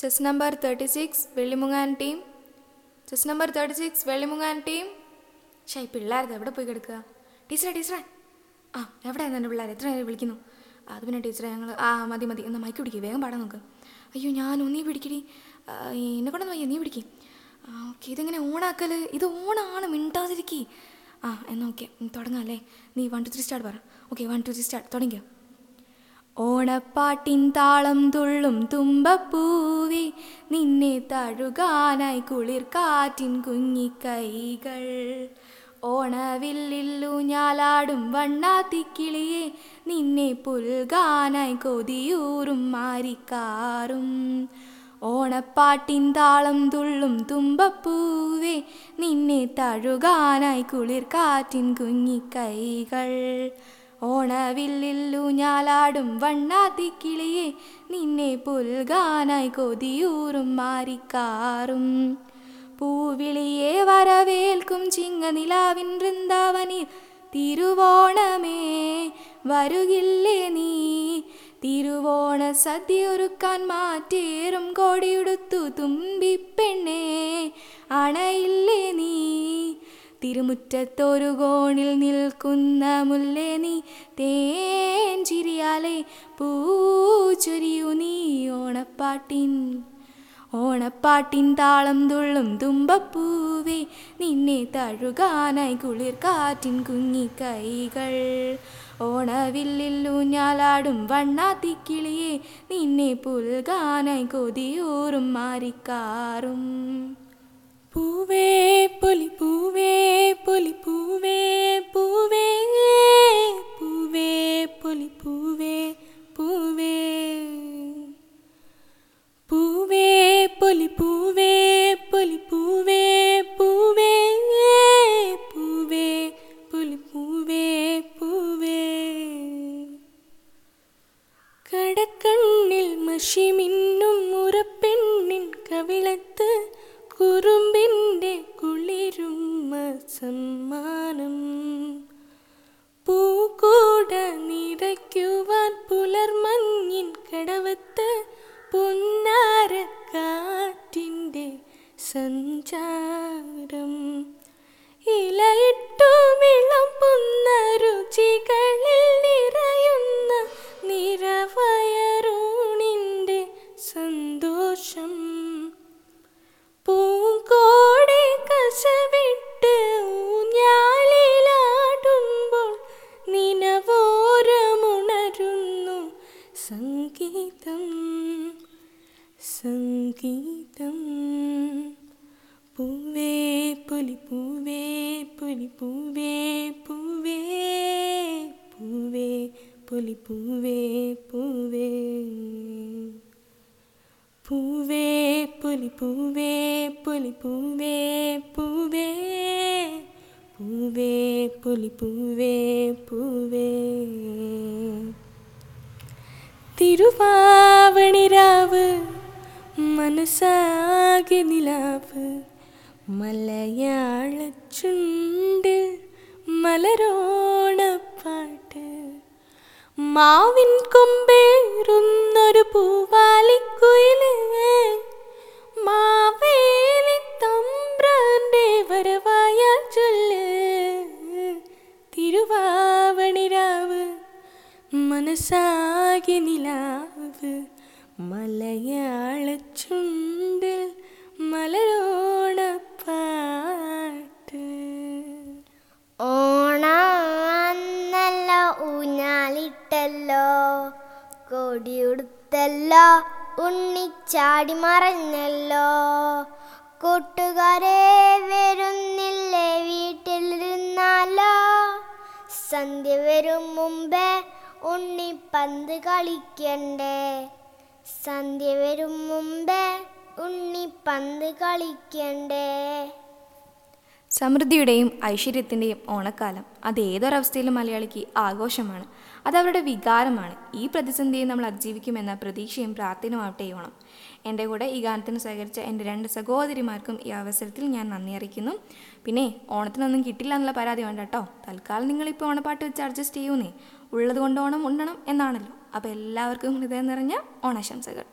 Chess number thirty six വെള്ളിമുങ്ങാൻ team chess number thirty six വെള്ളിമുങ്ങാൻ team ഷേ പിള്ളേരത് എവിടെ പോയി കിടക്കുക? ടീച്ചറെ ടീച്ചറെ. ആ എവിടെയാണ് എന്റെ പിള്ളേർ? എത്ര നേരം വിളിക്കുന്നു? അത് പിന്നെ ടീച്ചറെ ഞങ്ങൾ ആ മതി മതി. എന്നാൽ മൈക്ക് പിടിക്കുക വേഗം പാടാൻ നോക്ക്. അയ്യോ ഞാൻ നീ പിടിക്കടി. ആ, എന്നെ കൊണ്ടൊന്നും വയ്യ നീ പിടിക്കും. ഓക്കെ ഇതെങ്ങനെ ഓണാക്കൽ ഇത് ഓണാണ് മിണ്ടാതിരിക്കേ. ആ എന്നാൽ ഓക്കെ തുടങ്ങാം അല്ലേ? നീ വൺ ടു ത്രീ സ്റ്റാർട്ട് പറ. Okay one two three start തുടങ്ങിയോ ഓണപ്പാട്ടിൻ താളം തുള്ളും തുമ്പപ്പൂവി നിന്നെ തഴുകാനായി കുളിർ കാറ്റിൻ കുഞ്ഞിക്കൈകൾ. ഓണവില്ലില്ലു ഞാലാടും വണ്ണാത്തിക്കിളിയെ നിന്നെ പുൽകാനായി കൊതിയൂറും മാരിക്കാറും. ഓണപ്പാട്ടിൻ താളം തുള്ളും തുമ്പപ്പൂവേ നിന്നെ തഴുകാനായി കുളിർ കാറ്റിൻ കുഞ്ഞിക്കൈകൾ. ഓണവില്ലില്ലു ഞാലാടും വണ്ണാത്തി കിളിയെ നിന്നെ പുൽഗാനായി കൊതിയൂറും മാറിക്കാറും പൂവിളിയെ വരവേൽക്കും ചിങ്ങനിലാവിൻ വൃന്ദാവനിൽ തിരുവോണമേ വരുകില്ലേ നീ? തിരുവോണ സദ്യ ഒരുക്കാൻ മാറ്റേറും കോടിയുടുത്തു തുമ്പിപ്പെണ്ണേ അണയില്ലേ നീ? തിരുമുറ്റത്തൊരു കോണിൽ നിൽക്കുന്ന മുല്ലേ നീ തേൻ പൂച്ചൊരിയു നീ ഓണപ്പാട്ടിൻ ഓണപ്പാട്ടിൻ താളം തുള്ളും തുമ്പപ്പൂവേ നിന്നെ തഴുകാനായി കുളിർ കാറ്റിൻ കുഞ്ഞിക്കൈകൾ ഓണവില്ലില്ലു ഞാലാടും വണ്ണാത്തിക്കിളിയെ നിന്നെ പുൽകാനായി കൊതിയൂറും മാറിക്കാറും പൂവേ പുലി പൂവേ പുലി പൂവേ പൂവേ പൂവേ പുലി പൂവേ. പൂവേ പൂവേ പുലി പൂവേ പുലി പൂവേ പൂവേ പൂവേ. പുലി പൂവേ പൂവേ കടക്കണ്ണിൽ മഷിമിന്നും മുറപ്പെണ്ണിൻ കവിളത്ത് കുറുമ്പിന്റെ കുളിരുമ സമ്മാനം പൂക്കൂട നിറയ്ക്കുവാൻ പുലർമഞ്ഞിൻ കടവത്ത് പുന്നാര കാറ്റിന്റെ സഞ്ചാരം. സംഗീതം സംഗീതം പൂവേ പൊലി പൂവേ പൊലി പൂവേ പൂവേ പൂവേ പൊലി പൂവേ പൂവേ പൂവേ പൊലി പൂവേ പൊലി പൂവേ പൂവേ പൂവേ പൊലി പൂവേ പൂവേ തിരുവാവണിരാവ് മനസ്സാകെ നിലാവ് മലയാളച്ചുണ്ട് മലരോണപ്പാട്ട് മാവിൻ കൊമ്പേറുന്നൊരു പൂവാലിക്കുയിൽ മനസ്സാകെ നിലാവ് മലയാള ചുണ്ടിൽ മലരോണപ്പാട്ട് ഓണന്നല്ല ഊഞ്ഞാലിട്ടല്ലോ കൊടിയുടുത്തല്ലോ ഉണ്ണിച്ചാടി മറഞ്ഞല്ലോ. കൂട്ടുകാരെ വരുന്നില്ലേ വീട്ടിലിരുന്നാലോ? സന്ധ്യ വരും മുമ്പേ ഉണ്ണിപ്പന്ത് കളിക്കണ്ടേ? സന്ധ്യ വരും മുമ്പേ ഉണ്ണിപ്പന്ത് കളിക്കണ്ടേ? സമൃദ്ധിയുടെയും ഐശ്വര്യത്തിന്റെയും ഓണക്കാലം അത് ഏതൊരവസ്ഥയിലും മലയാളിക്ക് ആഘോഷമാണ്. അത് അവരുടെ വികാരമാണ്. ഈ പ്രതിസന്ധിയെ നമ്മൾ അതിജീവിക്കുമെന്ന പ്രതീക്ഷയും പ്രാർത്ഥനയുമാവട്ടെ ഓണം എന്റെ കൂടെ ഈ ഗാനത്തിന് സഹകരിച്ച എന്റെ രണ്ട് സഹോദരിമാർക്കും ഈ അവസരത്തിൽ ഞാൻ നന്ദി അറിയിക്കുന്നു. പിന്നെ ഓണത്തിനൊന്നും കിട്ടില്ല എന്നുള്ള പരാതി വേണ്ട കേട്ടോ. തൽക്കാലം നിങ്ങളിപ്പോൾ ഓണപ്പാട്ട് വെച്ച് അഡ്ജസ്റ്റ് ചെയ്യൂന്നേ. ഉള്ളത് കൊണ്ട് ഓണം ഉണ്ടണം എന്നാണല്ലോ. അപ്പോൾ എല്ലാവർക്കും ഹൃദയം നിറഞ്ഞ ഓണാശംസകൾ.